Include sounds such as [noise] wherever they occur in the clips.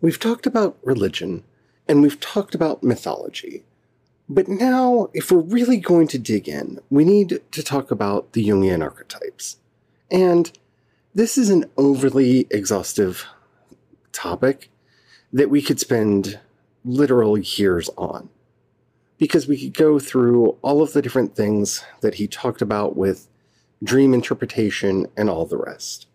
We've talked about religion and we've talked about mythology. But now, if we're really going to dig in, we need to talk about the Jungian archetypes. And this is an overly exhaustive topic that we could spend literal years on. Because we could go through all of the different things that he talked about with dream interpretation and all the rest.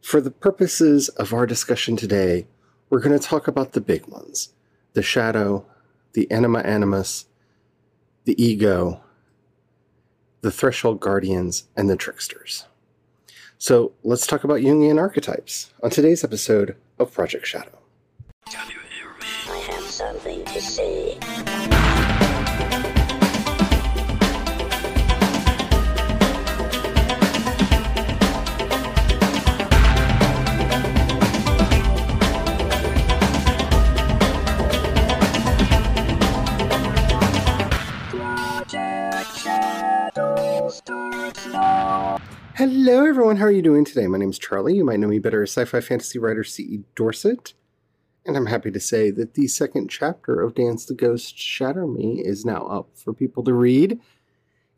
For the purposes of our discussion today, we're going to talk about the big ones the shadow, the anima animus, the ego, the threshold guardians, and the tricksters. So let's talk about Jungian archetypes on today's episode of Project Shadow. Everyone. How are you doing today? My name is Charlie. You might know me better as sci fi fantasy writer C.E. Dorsett. And I'm happy to say that the second chapter of Dance the Ghost Shatter Me is now up for people to read.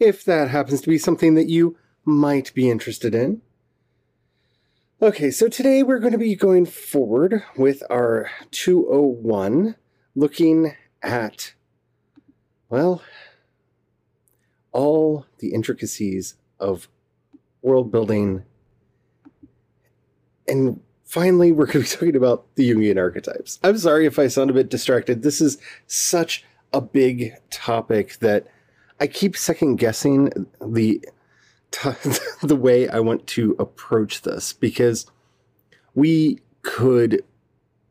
If that happens to be something that you might be interested in. Okay, so today we're going to be going forward with our 201, looking at, well, all the intricacies of world building. And finally, we're going to be talking about the Jungian archetypes. I'm sorry if I sound a bit distracted. This is such a big topic that I keep second guessing the [laughs] the way I want to approach this because we could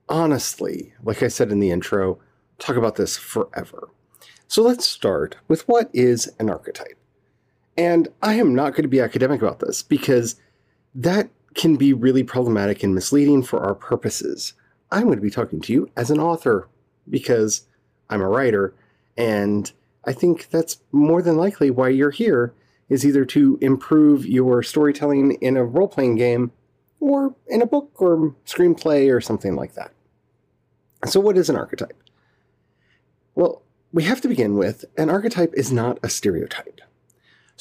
honestly, like I said in the intro, talk about this forever. So let's start with what is an archetype. And I am not going to be academic about this because that can be really problematic and misleading for our purposes. I'm going to be talking to you as an author because I'm a writer, and I think that's more than likely why you're here is either to improve your storytelling in a role playing game or in a book or screenplay or something like that. So, what is an archetype? Well, we have to begin with an archetype is not a stereotype.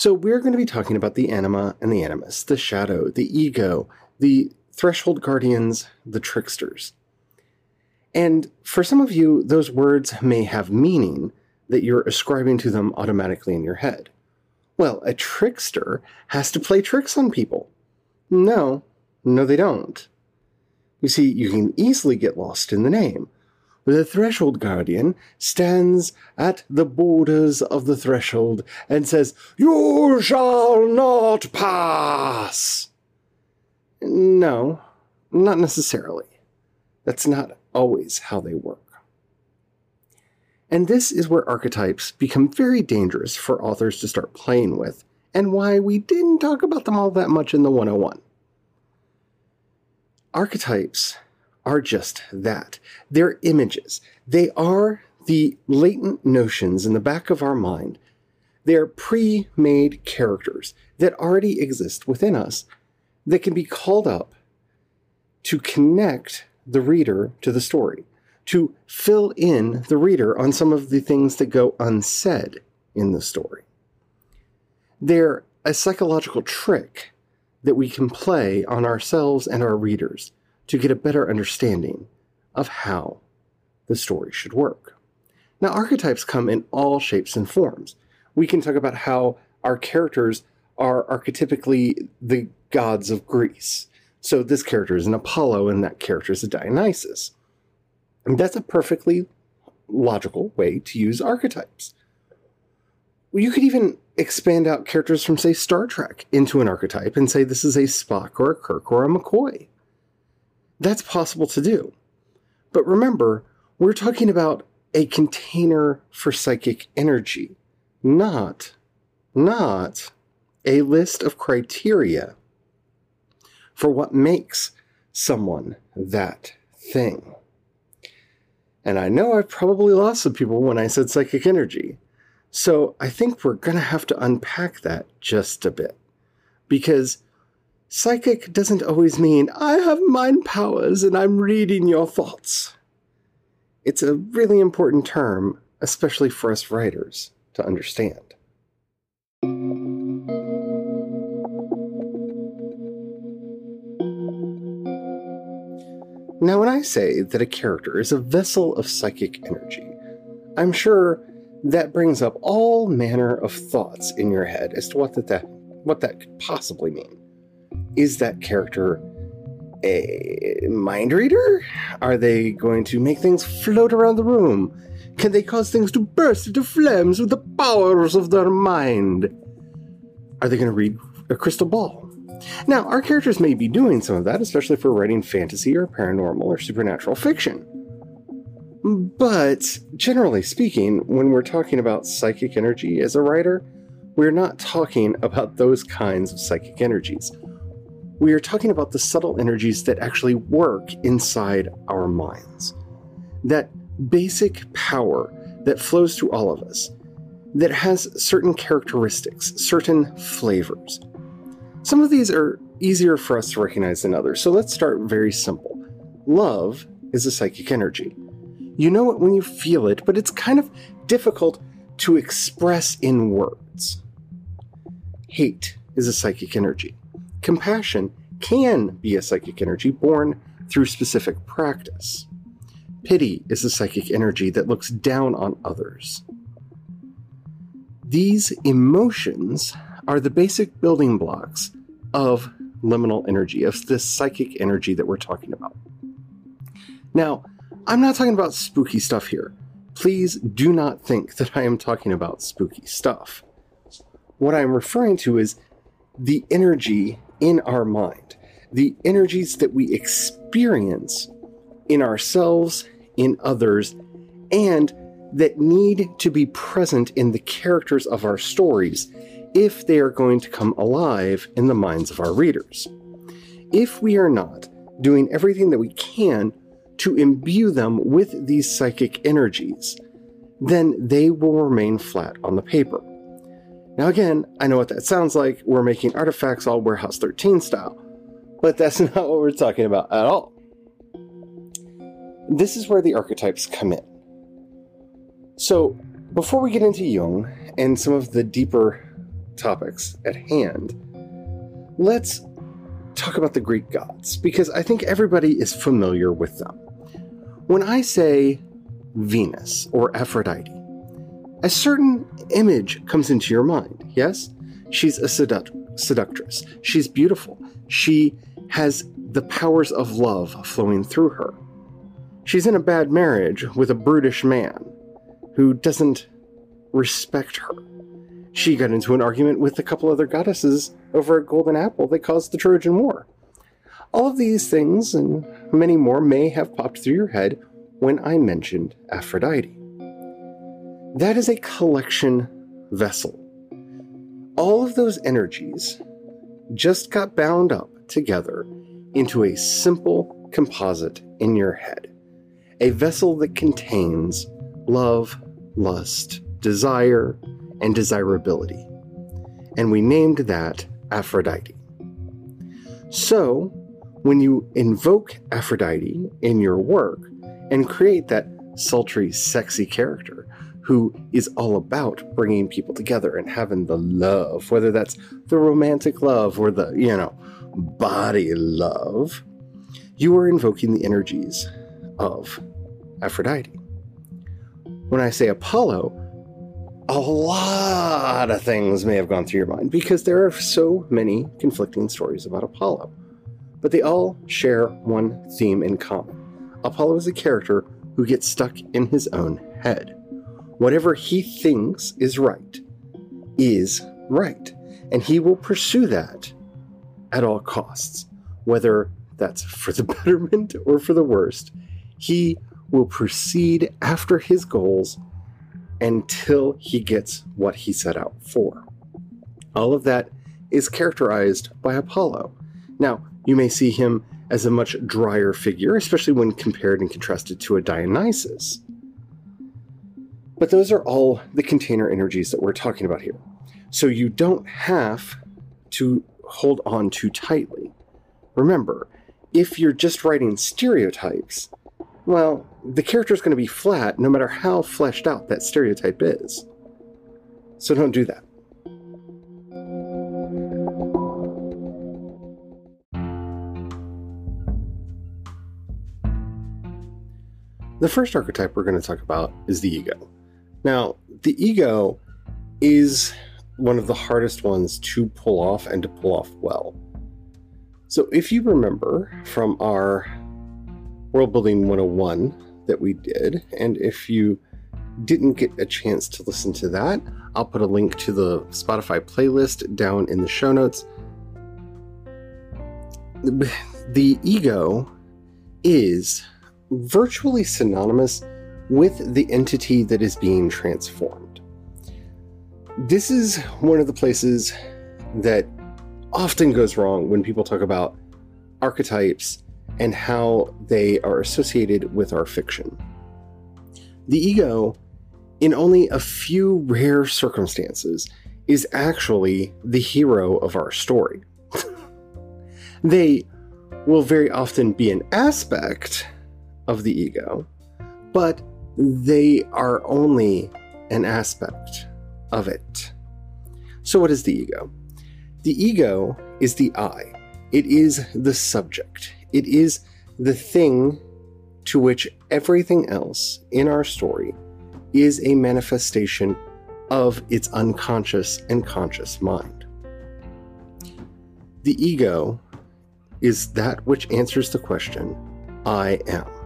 So, we're going to be talking about the anima and the animus, the shadow, the ego, the threshold guardians, the tricksters. And for some of you, those words may have meaning that you're ascribing to them automatically in your head. Well, a trickster has to play tricks on people. No, no, they don't. You see, you can easily get lost in the name. The threshold guardian stands at the borders of the threshold and says, You shall not pass. No, not necessarily. That's not always how they work. And this is where archetypes become very dangerous for authors to start playing with, and why we didn't talk about them all that much in the 101. Archetypes are just that. They're images. They are the latent notions in the back of our mind. They're pre made characters that already exist within us that can be called up to connect the reader to the story, to fill in the reader on some of the things that go unsaid in the story. They're a psychological trick that we can play on ourselves and our readers to get a better understanding of how the story should work. Now, archetypes come in all shapes and forms. We can talk about how our characters are archetypically the gods of Greece. So, this character is an Apollo, and that character is a Dionysus. And that's a perfectly logical way to use archetypes. You could even expand out characters from, say, Star Trek into an archetype and say this is a Spock or a Kirk or a McCoy. That's possible to do. But remember, we're talking about a container for psychic energy, not, not a list of criteria for what makes someone that thing. And I know I've probably lost some people when I said psychic energy. So I think we're going to have to unpack that just a bit. Because psychic doesn't always mean I have mind powers and I'm reading your thoughts. It's a really important term, especially for us writers, to understand. Now, when I say that a character is a vessel of psychic energy, I'm sure that brings up all manner of thoughts in your head as to what that, that what that could possibly mean. Is that character a mind reader? Are they going to make things float around the room? Can they cause things to burst into flames with the powers of their mind? Are they going to read a crystal ball? Now, our characters may be doing some of that, especially if we're writing fantasy or paranormal or supernatural fiction. But generally speaking, when we're talking about psychic energy as a writer, we're not talking about those kinds of psychic energies. We are talking about the subtle energies that actually work inside our minds. That basic power that flows through all of us, that has certain characteristics, certain flavors. Some of these are easier for us to recognize than others, so let's start very simple. Love is a psychic energy. You know it when you feel it, but it's kind of difficult to express in words. Hate is a psychic energy. Compassion can be a psychic energy born through specific practice. Pity is a psychic energy that looks down on others. These emotions are the basic building blocks of liminal energy, of this psychic energy that we're talking about. Now, I'm not talking about spooky stuff here. Please do not think that I am talking about spooky stuff. What I'm referring to is the energy in our mind, the energies that we experience in ourselves, in others, and that need to be present in the characters of our stories if they are going to come alive in the minds of our readers. If we are not doing everything that we can to imbue them with these psychic energies, then they will remain flat on the paper. Now, again, I know what that sounds like. We're making artifacts all Warehouse 13 style, but that's [laughs] not what we're talking about at all. This is where the archetypes come in. So, before we get into Jung and some of the deeper topics at hand, let's talk about the Greek gods, because I think everybody is familiar with them. When I say Venus or Aphrodite, a certain image comes into your mind, yes? She's a seduct- seductress. She's beautiful. She has the powers of love flowing through her. She's in a bad marriage with a brutish man who doesn't respect her. She got into an argument with a couple other goddesses over a golden apple that caused the Trojan War. All of these things and many more may have popped through your head when I mentioned Aphrodite. That is a collection vessel. All of those energies just got bound up together into a simple composite in your head. A vessel that contains love, lust, desire, and desirability. And we named that Aphrodite. So, when you invoke Aphrodite in your work and create that sultry, sexy character who is all about bringing people together and having the love, whether that's the romantic love or the, you know, body love, you are invoking the energies of Aphrodite. When I say Apollo, a lot of things may have gone through your mind because there are so many conflicting stories about Apollo. But they all share one theme in common. Apollo is a character who gets stuck in his own head. Whatever he thinks is right is right, and he will pursue that at all costs, whether that's for the [laughs] betterment or for the worst. He will proceed after his goals until he gets what he set out for. All of that is characterized by Apollo. Now, you may see him as a much drier figure, especially when compared and contrasted to a Dionysus. But those are all the container energies that we're talking about here. So you don't have to hold on too tightly. Remember, if you're just writing stereotypes, well, the character is going to be flat no matter how fleshed out that stereotype is. So don't do that. The first archetype we're going to talk about is the ego. Now, the ego is one of the hardest ones to pull off and to pull off well. So, if you remember from our World Building 101 that we did, and if you didn't get a chance to listen to that, I'll put a link to the Spotify playlist down in the show notes. The ego is virtually synonymous with the entity that is being transformed. This is one of the places that often goes wrong when people talk about archetypes and how they are associated with our fiction. The ego, in only a few rare circumstances, is actually the hero of our story. [laughs] they will very often be an aspect of the ego, but they are only an aspect of it. So, what is the ego? The ego is the I, it is the subject, it is the thing to which everything else in our story is a manifestation of its unconscious and conscious mind. The ego is that which answers the question, I am.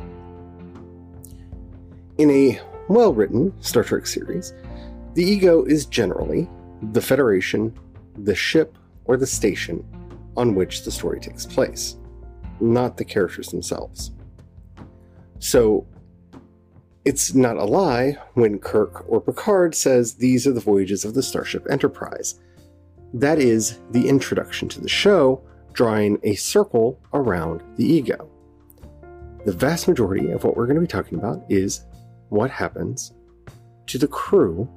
In a well written Star Trek series, the ego is generally the Federation, the ship, or the station on which the story takes place, not the characters themselves. So, it's not a lie when Kirk or Picard says these are the voyages of the Starship Enterprise. That is the introduction to the show, drawing a circle around the ego. The vast majority of what we're going to be talking about is what happens to the crew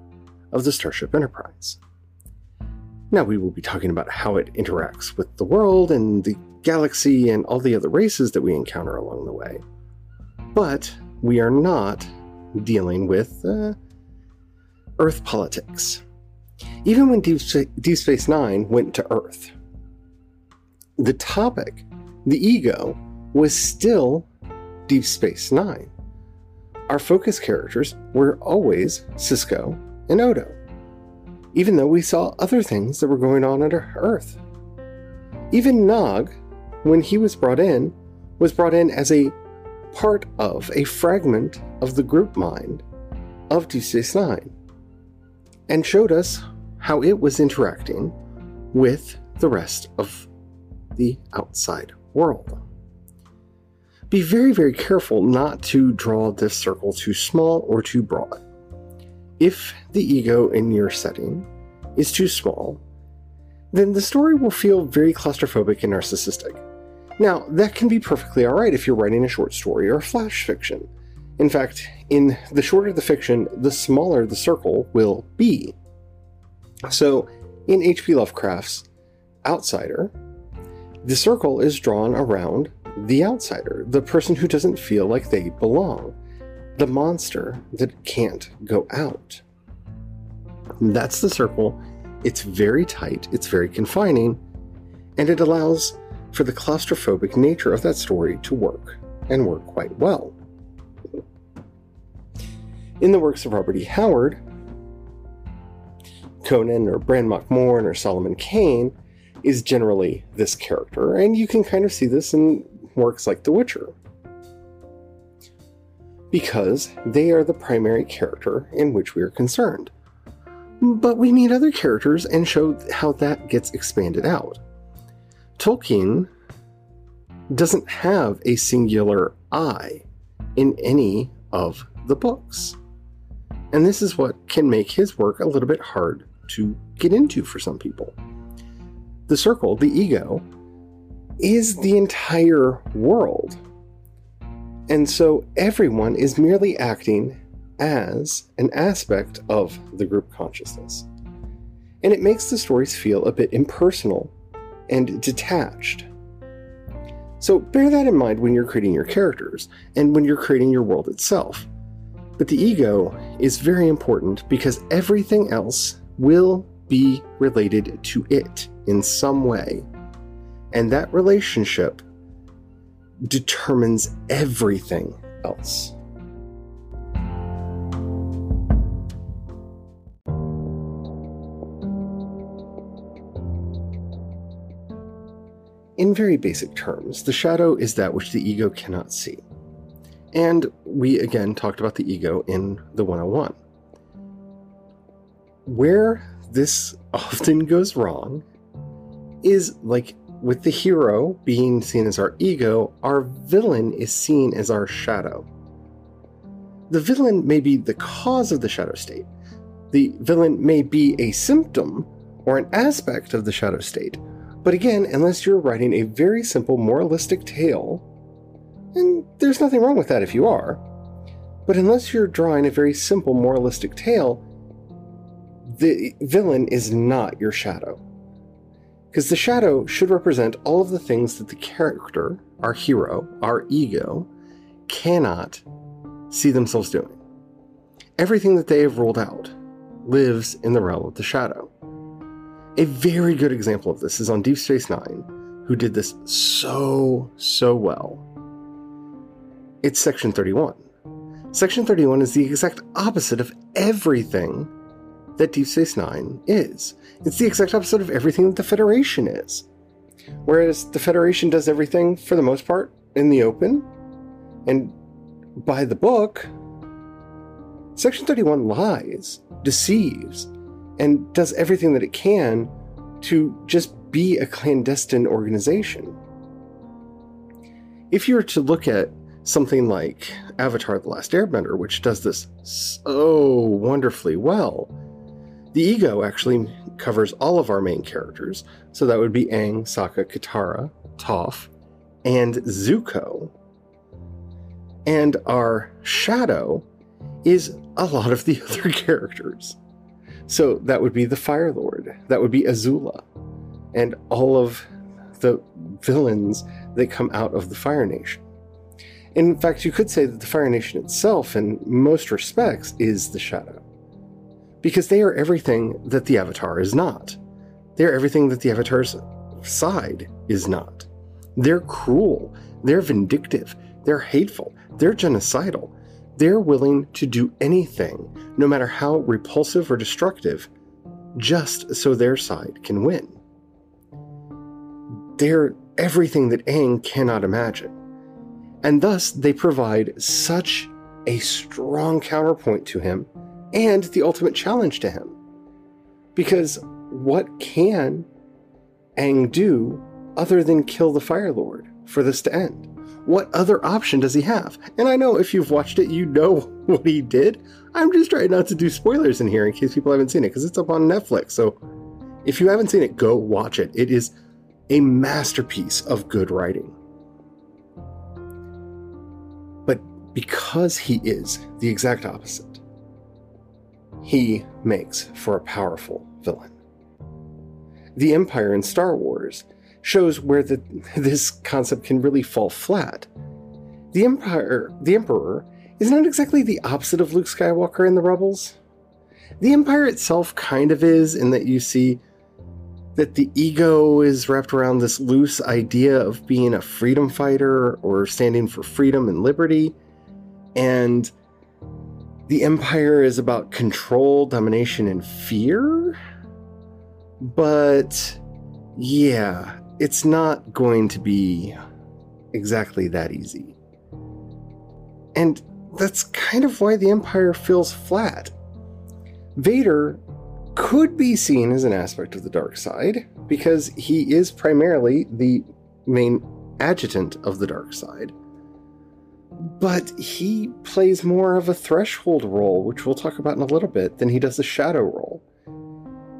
of the Starship Enterprise. Now, we will be talking about how it interacts with the world and the galaxy and all the other races that we encounter along the way. But we are not dealing with uh, Earth politics. Even when Deep, Deep Space Nine went to Earth, the topic, the ego, was still Deep Space Nine our focus characters were always Sisko and Odo, even though we saw other things that were going on under Earth. Even Nog, when he was brought in, was brought in as a part of a fragment of the group mind of Deep Nine and showed us how it was interacting with the rest of the outside world be very, very careful not to draw this circle too small or too broad. If the ego in your setting is too small, then the story will feel very claustrophobic and narcissistic. Now, that can be perfectly alright if you're writing a short story or flash fiction. In fact, in the shorter the fiction, the smaller the circle will be. So, in H.P. Lovecraft's Outsider, the circle is drawn around the outsider, the person who doesn't feel like they belong, the monster that can't go out. That's the circle. It's very tight, it's very confining, and it allows for the claustrophobic nature of that story to work and work quite well. In the works of Robert E. Howard, Conan or Bran Mak Morn or Solomon Kane is generally this character, and you can kind of see this in works like The Witcher. Because they are the primary character in which we are concerned. But we meet other characters and show how that gets expanded out. Tolkien doesn't have a singular I in any of the books. And this is what can make his work a little bit hard to get into for some people. The circle, the ego, is the entire world. And so everyone is merely acting as an aspect of the group consciousness. And it makes the stories feel a bit impersonal and detached. So bear that in mind when you're creating your characters and when you're creating your world itself. But the ego is very important because everything else will be related to it in some way. And that relationship determines everything else. In very basic terms, the shadow is that which the ego cannot see. And we again talked about the ego in the 101. Where this [laughs] often goes wrong is like with the hero being seen as our ego, our villain is seen as our shadow. The villain may be the cause of the shadow state. The villain may be a symptom or an aspect of the shadow state. But again, unless you're writing a very simple moralistic tale, and there's nothing wrong with that if you are, but unless you're drawing a very simple moralistic tale, the villain is not your shadow. Because the shadow should represent all of the things that the character, our hero, our ego, cannot see themselves doing. Everything that they have ruled out lives in the realm of the shadow. A very good example of this is on Deep Space Nine, who did this so, so well. It's Section 31. Section 31 is the exact opposite of everything that Deep Space Nine is. It's the exact opposite of everything that the Federation is. Whereas the Federation does everything, for the most part, in the open and by the book, Section 31 lies, deceives, and does everything that it can to just be a clandestine organization. If you were to look at something like Avatar The Last Airbender, which does this so wonderfully well, the ego actually covers all of our main characters. So that would be Aang, Sokka, Katara, Toph, and Zuko. And our shadow is a lot of the [laughs] other characters. So that would be the Fire Lord, that would be Azula, and all of the villains that come out of the Fire Nation. In fact, you could say that the Fire Nation itself, in most respects, is the shadow because they are everything that the Avatar is not. They're everything that the Avatar's side is not. They're cruel, they're vindictive, they're hateful, they're genocidal. They're willing to do anything, no matter how repulsive or destructive, just so their side can win. They're everything that Aang cannot imagine. And thus, they provide such a strong counterpoint to him and the ultimate challenge to him. Because what can Aang do other than kill the Fire Lord for this to end? What other option does he have? And I know if you've watched it, you know [laughs] what he did. I'm just trying not to do spoilers in here in case people haven't seen it because it's up on Netflix. So if you haven't seen it, go watch it. It is a masterpiece of good writing. But because he is the exact opposite, he makes for a powerful villain. The Empire in Star Wars shows where the, [laughs] this concept can really fall flat. The Empire, the Emperor, is not exactly the opposite of Luke Skywalker in the Rebels. The Empire itself kind of is, in that you see that the ego is wrapped around this loose idea of being a freedom fighter or standing for freedom and liberty. And the Empire is about control, domination, and fear. But yeah, it's not going to be exactly that easy. And that's kind of why the Empire feels flat. Vader could be seen as an aspect of the dark side because he is primarily the main adjutant of the dark side but he plays more of a threshold role, which we'll talk about in a little bit, than he does the shadow role.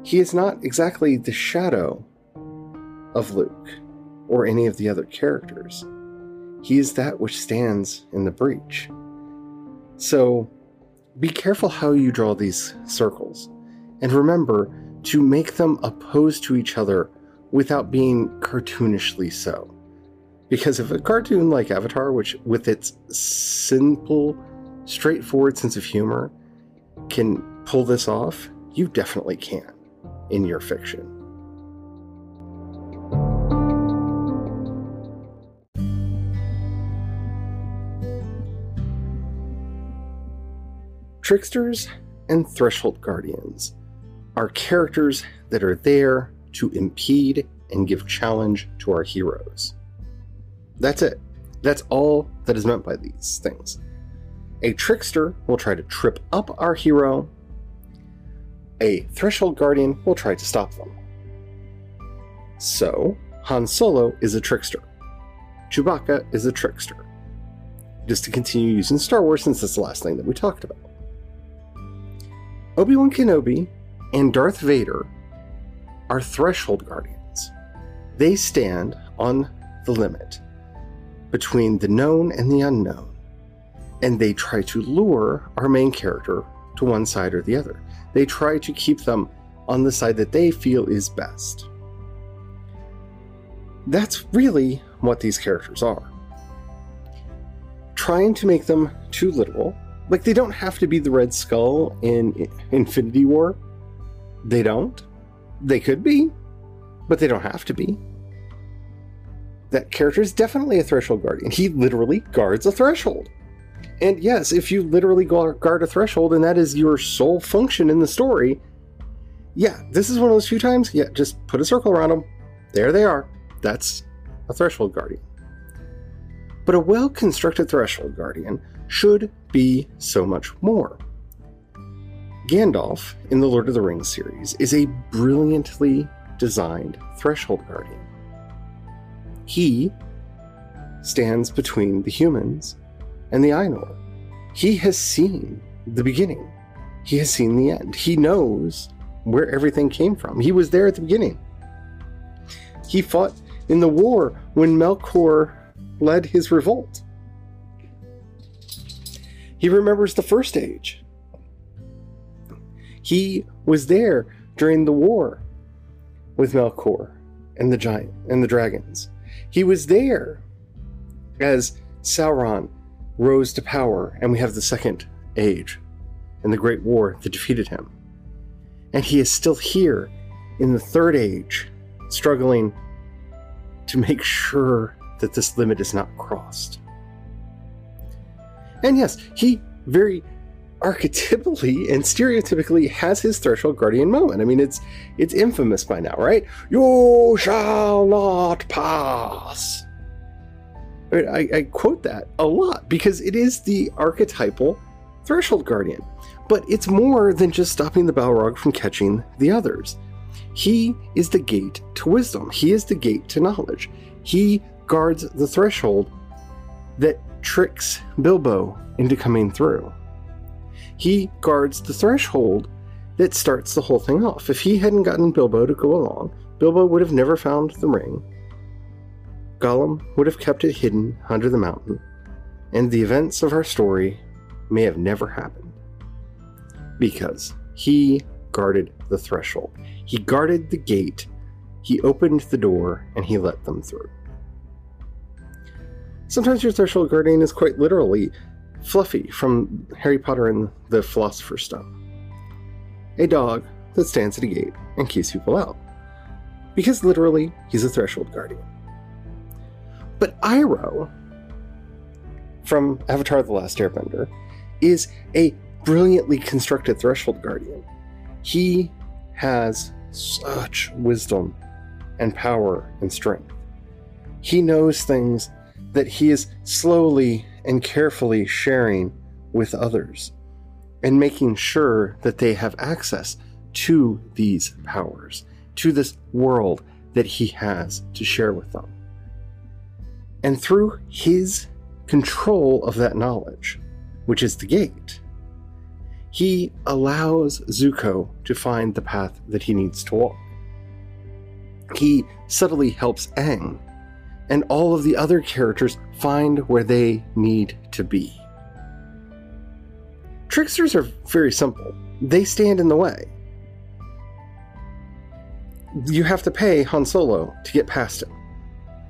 He is not exactly the shadow of Luke or any of the other characters. He is that which stands in the breach. So be careful how you draw these circles, and remember to make them opposed to each other without being cartoonishly so. Because if a cartoon like Avatar, which with its simple, straightforward sense of humor can pull this off, you definitely can in your fiction. Tricksters and Threshold Guardians are characters that are there to impede and give challenge to our heroes. That's it. That's all that is meant by these things. A trickster will try to trip up our hero. A threshold guardian will try to stop them. So, Han Solo is a trickster. Chewbacca is a trickster. Just to continue using Star Wars since that's the last thing that we talked about. Obi Wan Kenobi and Darth Vader are threshold guardians. They stand on the limit between the known and the unknown, and they try to lure our main character to one side or the other. They try to keep them on the side that they feel is best. That's really what these characters are. Trying to make them too literal, like they don't have to be the Red Skull in Infinity War. They don't. They could be, but they don't have to be. That character is definitely a threshold guardian. He literally guards a threshold. And yes, if you literally guard a threshold and that is your sole function in the story, yeah, this is one of those few times. Yeah, just put a circle around them. There they are. That's a threshold guardian. But a well constructed threshold guardian should be so much more. Gandalf in the Lord of the Rings series is a brilliantly designed threshold guardian. He stands between the humans and the Ainur. He has seen the beginning. He has seen the end. He knows where everything came from. He was there at the beginning. He fought in the war when Melkor led his revolt. He remembers the first age. He was there during the war with Melkor and the giant and the dragons. He was there as Sauron rose to power, and we have the second age and the great war that defeated him. And he is still here in the third age, struggling to make sure that this limit is not crossed. And yes, he very archetypally and stereotypically has his threshold guardian moment. I mean, it's it's infamous by now, right? You shall not pass. I, I quote that a lot because it is the archetypal threshold guardian. But it's more than just stopping the Balrog from catching the others. He is the gate to wisdom. He is the gate to knowledge. He guards the threshold that tricks Bilbo into coming through he guards the threshold that starts the whole thing off. If he hadn't gotten Bilbo to go along, Bilbo would have never found the ring. Gollum would have kept it hidden under the mountain, and the events of our story may have never happened. Because he guarded the threshold. He guarded the gate, he opened the door, and he let them through. Sometimes your threshold guardian is quite literally Fluffy from Harry Potter and the Philosopher's Stone. A dog that stands at a gate and keeps people out. Because literally, he's a threshold guardian. But Iroh from Avatar The Last Airbender is a brilliantly constructed threshold guardian. He has such wisdom and power and strength. He knows things that he is slowly and carefully sharing with others and making sure that they have access to these powers, to this world that he has to share with them. And through his control of that knowledge, which is the gate, he allows Zuko to find the path that he needs to walk. He subtly helps Aang and all of the other characters find where they need to be. Tricksters are very simple, they stand in the way. you have to pay Han Solo to get past him.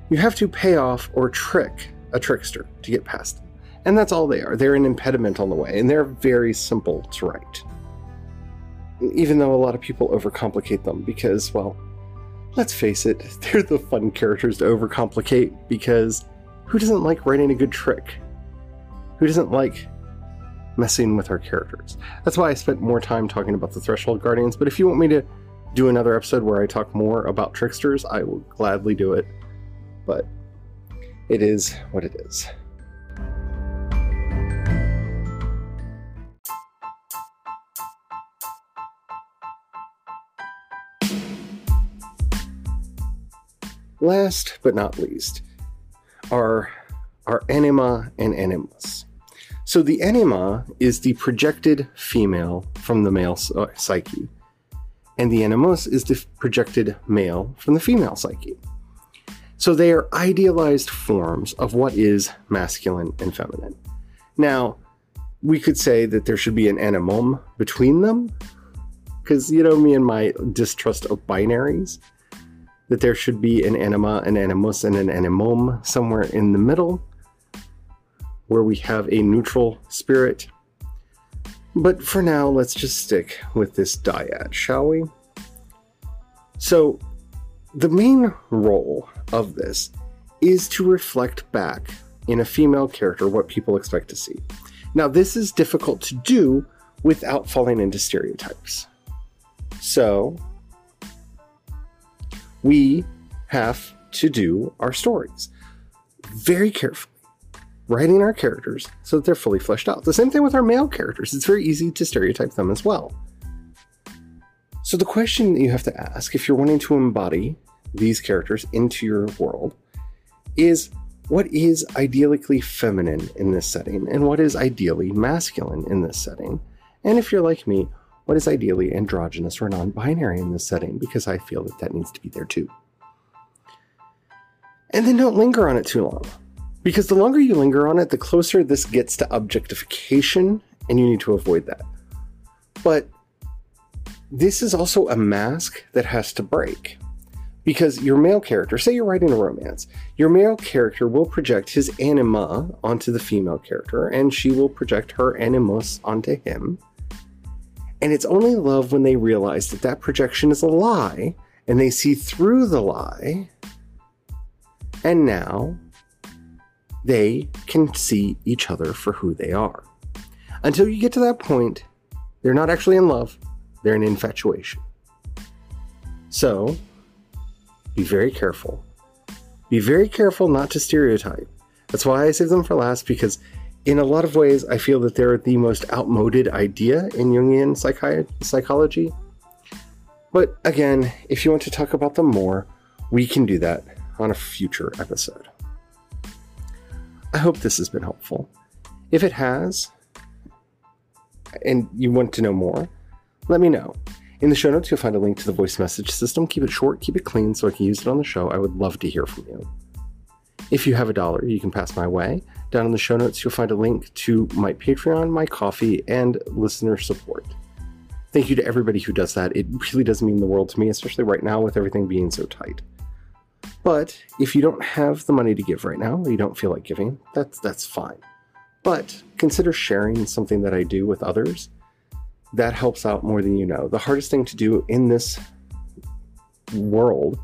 You have to pay off or trick a trickster to get past them. And that's all they are. They're an impediment on the way, and they're very simple to write. Even though a lot of people overcomplicate them because, well, let's face it, [laughs] they're the fun characters to overcomplicate because who doesn't like writing a good trick? Who doesn't like messing with our characters? That's why I spent more time talking about the Threshold Guardians, but if you want me to do another episode where I talk more about tricksters, I will gladly do it. But it is what it is. Last but not least are our anima and animus. So the anima is the projected female from the male uh, psyche, and the animus is the projected male from the female psyche. So they are idealized forms of what is masculine and feminine. Now, we could say that there should be an animum between them, because you know me and my distrust of binaries, that there should be an anima, an animus, and an animum somewhere in the middle, where we have a neutral spirit. But for now, let's just stick with this dyad, shall we? So, the main role of this is to reflect back in a female character what people expect to see. Now, this is difficult to do without falling into stereotypes. So, we have to do our stories very carefully, writing our characters so that they're fully fleshed out. The same thing with our male characters, it's very easy to stereotype them as well. So, the question that you have to ask if you're wanting to embody these characters into your world is what is ideally feminine in this setting and what is ideally masculine in this setting. And if you're like me, what is ideally androgynous or non binary in this setting, because I feel that that needs to be there too. And then don't linger on it too long, because the longer you linger on it, the closer this gets to objectification, and you need to avoid that. But this is also a mask that has to break because your male character, say you're writing a romance, your male character will project his anima onto the female character, and she will project her animus onto him. And it's only love when they realize that that projection is a lie and they see through the lie. And now they can see each other for who they are. Until you get to that point, they're not actually in love, they're in infatuation. So, be very careful. Be very careful not to stereotype. That's why I save them for last because, in a lot of ways, I feel that they're the most outmoded idea in Jungian psychi- psychology. But again, if you want to talk about them more, we can do that on a future episode. I hope this has been helpful. If it has, and you want to know more, let me know. In the show notes, you'll find a link to the voice message system. Keep it short, keep it clean so I can use it on the show. I would love to hear from you. If you have a dollar, you can pass my way. Down in the show notes, you'll find a link to my Patreon, my Ko-fi, and listener support. Thank you to everybody who does that. It really does mean the world to me, especially right now with everything being so tight. But if you don't have the money to give right now, or you don't feel like giving, that's that's fine. But consider sharing something that I do with others that helps out more than you know. The hardest thing to do in this world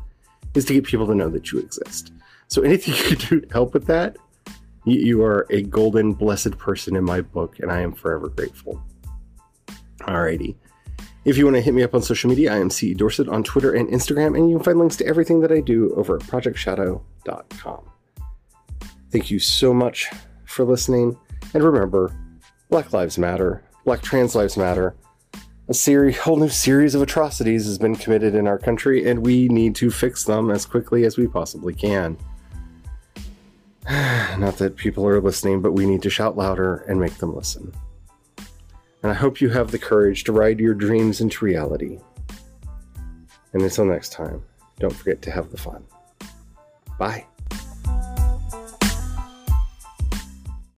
is to get people to know that you exist. So anything [laughs] you can do to help with that, you, you are a golden, blessed person in my book, and I am forever grateful. Alrighty. If you want to hit me up on social media, I am CE Dorsett on Twitter and Instagram, and you can find links to everything that I do over at projectshadow.com. Thank you so much for listening, and remember, Black Lives Matter, Black Trans Lives Matter. A series, whole new series of atrocities has been committed in our country, and we need to fix them as quickly as we possibly can. [sighs] Not that people are listening, but we need to shout louder and make them listen. And I hope you have the courage to ride your dreams into reality. And until next time, don't forget to have the fun. Bye.